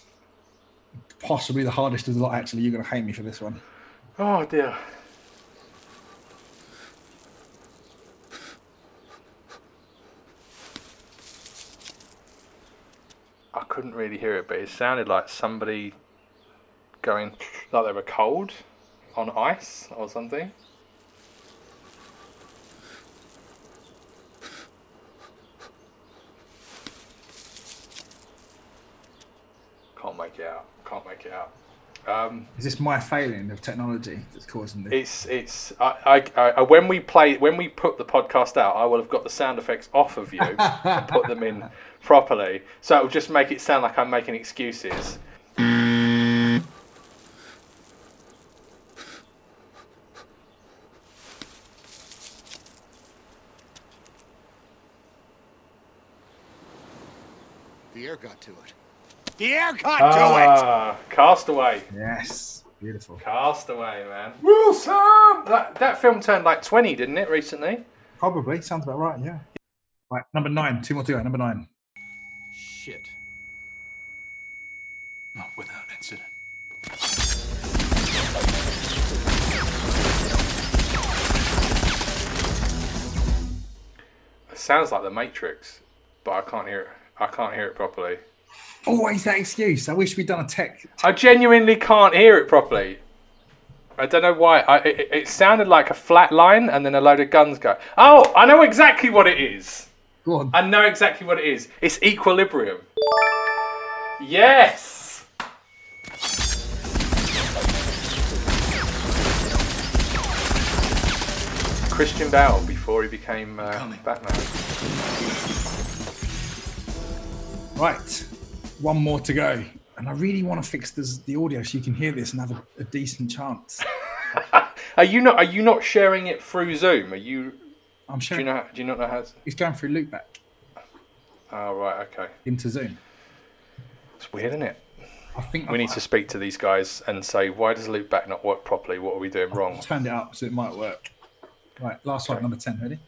possibly the hardest of the lot. Actually, you're going to hate me for this one. Oh dear. I couldn't really hear it, but it sounded like somebody going like they were cold on ice or something. Can't make it out. Can't make it out. Um, Is this my failing of technology that's causing this? it's it's I, I, I when we play when we put the podcast out, I will have got the sound effects off of you <laughs> and put them in properly, so it will just make it sound like I'm making excuses. The air got to it. The air got Ah, Cast Away, yes, beautiful. Cast Away, man. Wilson. That that film turned like twenty, didn't it, recently? Probably sounds about right. Yeah. Right, number nine. Two more to go. Number nine. Shit. Not without incident. It sounds like The Matrix, but I can't hear it. I can't hear it properly. Always that excuse. I wish we'd done a tech. I genuinely can't hear it properly. I don't know why. I, it, it sounded like a flat line and then a load of guns go. Oh, I know exactly what it is. Go on. I know exactly what it is. It's equilibrium. Yes. Christian Bale before he became uh, Batman. Right, one more to go. And I really want to fix this, the audio so you can hear this and have a, a decent chance. <laughs> Are you not? Are you not sharing it through Zoom? Are you? I'm Do sure you know? Do you not know how? To, he's going through loopback oh ah, right, okay. into Zoom. It's weird, isn't it? I think We I've, need to speak to these guys and say, why does loopback not work properly? What are we doing wrong? I've turned it up so it might work. Right, last one, number 10. Ready?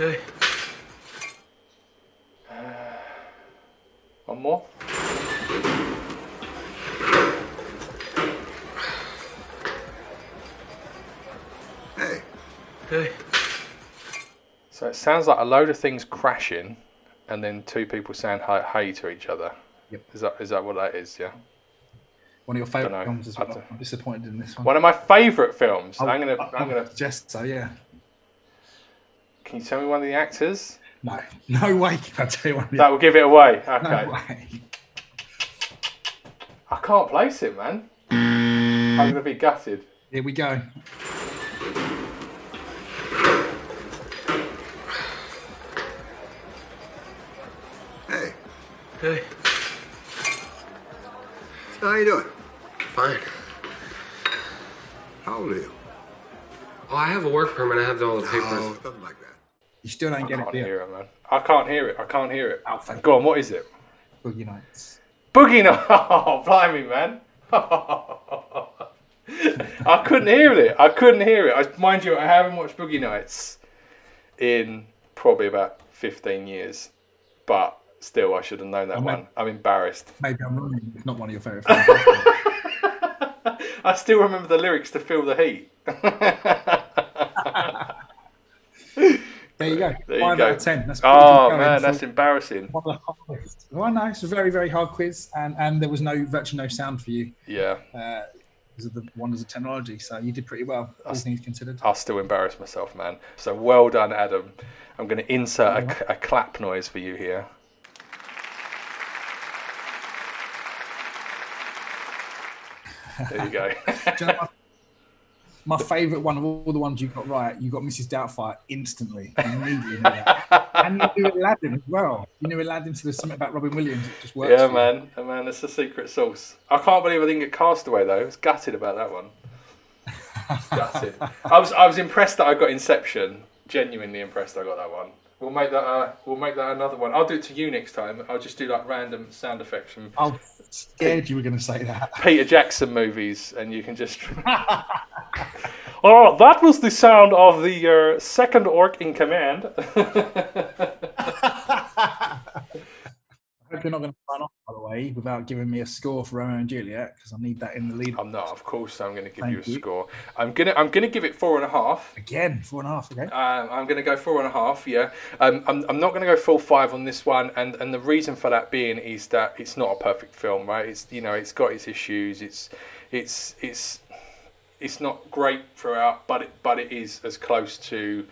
Hey. One more. hey. Hey. So it sounds like a load of things crashing, and then two people saying hi, hey to each other. Yep. Is that is that what that is? Yeah. One of your favourite films as I well. don't- I'm disappointed in this one. One of my favourite films. I- I'm gonna. I- I'm I gonna. suggest so. Yeah. Can you tell me one of the actors? No, <laughs> no way can I tell you one. of the- That will give it away. Okay. No way. I can't place it, man. I'm gonna be gutted. Here we go. Hey, Hey, so how you doing? fine. How old are you? Oh, I have a work permit. I have all the Oh, papers. something like that. You still don't I get it, do hear it, man. I can't hear it. I can't hear it. Oh, thank Go on. What is it? Boogie Nights. Boogie Nights. <laughs> Oh, blimey, man. <laughs> I couldn't hear it. I couldn't hear it. I, mind you, I haven't watched Boogie Nights in probably about 15 years, but still, I should have known that man. one. I'm embarrassed. Maybe I'm wrong. It's not one of your favourite <laughs> films. I still remember the lyrics to "Feel the Heat." There you go. There you Five go. out of ten. That's oh man, that's embarrassing. one of the hard quizzes. Well, no, it's a very, very hard quiz, and, and there was no virtually no sound for you Yeah, uh, because of the wonders of technology. So you did pretty well, all things considered. I'll still embarrass myself, man. So well done, Adam. I'm going to insert a, a clap noise for you here. There you go. <laughs> Do you know what? My favourite one of all the ones you got right, you got Mrs. Doubtfire instantly. immediately. <laughs> and you knew Aladdin as well. You knew Aladdin, so there's something about Robin Williams that just works. yeah, man. Oh, man, it's a secret sauce. I can't believe I didn't get Cast Away though. I was gutted about that one. <laughs> gutted. I was I was impressed that I got Inception. Genuinely impressed I got that one. We'll make that uh, we'll make that another one. I'll do it to you next time. I'll just do like random sound effects from I was scared you were going to say that. <laughs> Peter Jackson movies, and you can just. <laughs> oh, that was the sound of the uh, second orc in command. <laughs> I hope you're not going to sign off, by the way, without giving me a score for Romeo and Juliet, because I need that in the lead. I'm not, of course. I'm going to give Thank you a you. score. I'm gonna, I'm gonna give it four and a half. Again, four and a half, okay? Um, I'm going to go four and a half. Yeah, um, I'm, I'm not going to go full five on this one, and and the reason for that being is that it's not a perfect film, right? It's you know, it's got its issues. It's, it's, it's, it's not great throughout, but it, but it is as close to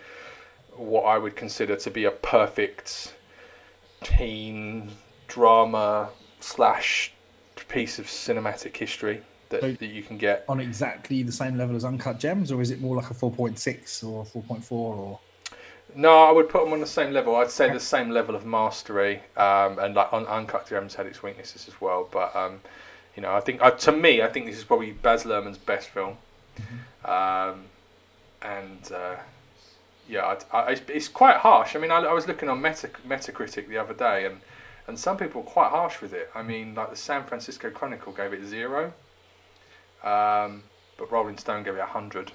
what I would consider to be a perfect teen drama slash piece of cinematic history that, So- that you can get. On exactly the same level as Uncut Gems, or is it more like a 4.6 or 4.4 or. No, I would put them on the same level. I'd say the same level of mastery, um, and like Un- Uncut Gems had its weaknesses as well. But um, you know, I think uh, to me, I think this is probably Baz Luhrmann's best film. Um, and uh, yeah, I, I, it's, it's quite harsh. I mean, I, I was looking on Meta, Metacritic the other day, and and some people were quite harsh with it. I mean, like the San Francisco Chronicle gave it zero, um, but Rolling Stone gave it a hundred.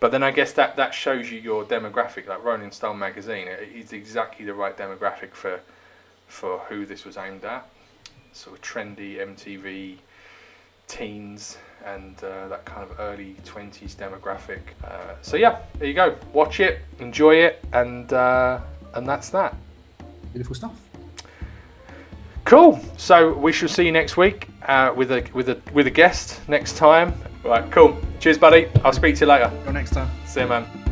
But then I guess that, that shows you your demographic. Like Rolling Stone magazine, it, it's exactly the right demographic for for who this was aimed at. Sort of trendy MTV teens and uh, that kind of early 20s demographic. Uh, so yeah, there you go. Watch it, enjoy it, and uh, and that's that. Beautiful stuff. Cool. So we shall see you next week uh, with a with a with a guest next time. Right. Cool. Cheers, buddy. I'll speak to you later. Till next time. See you, man.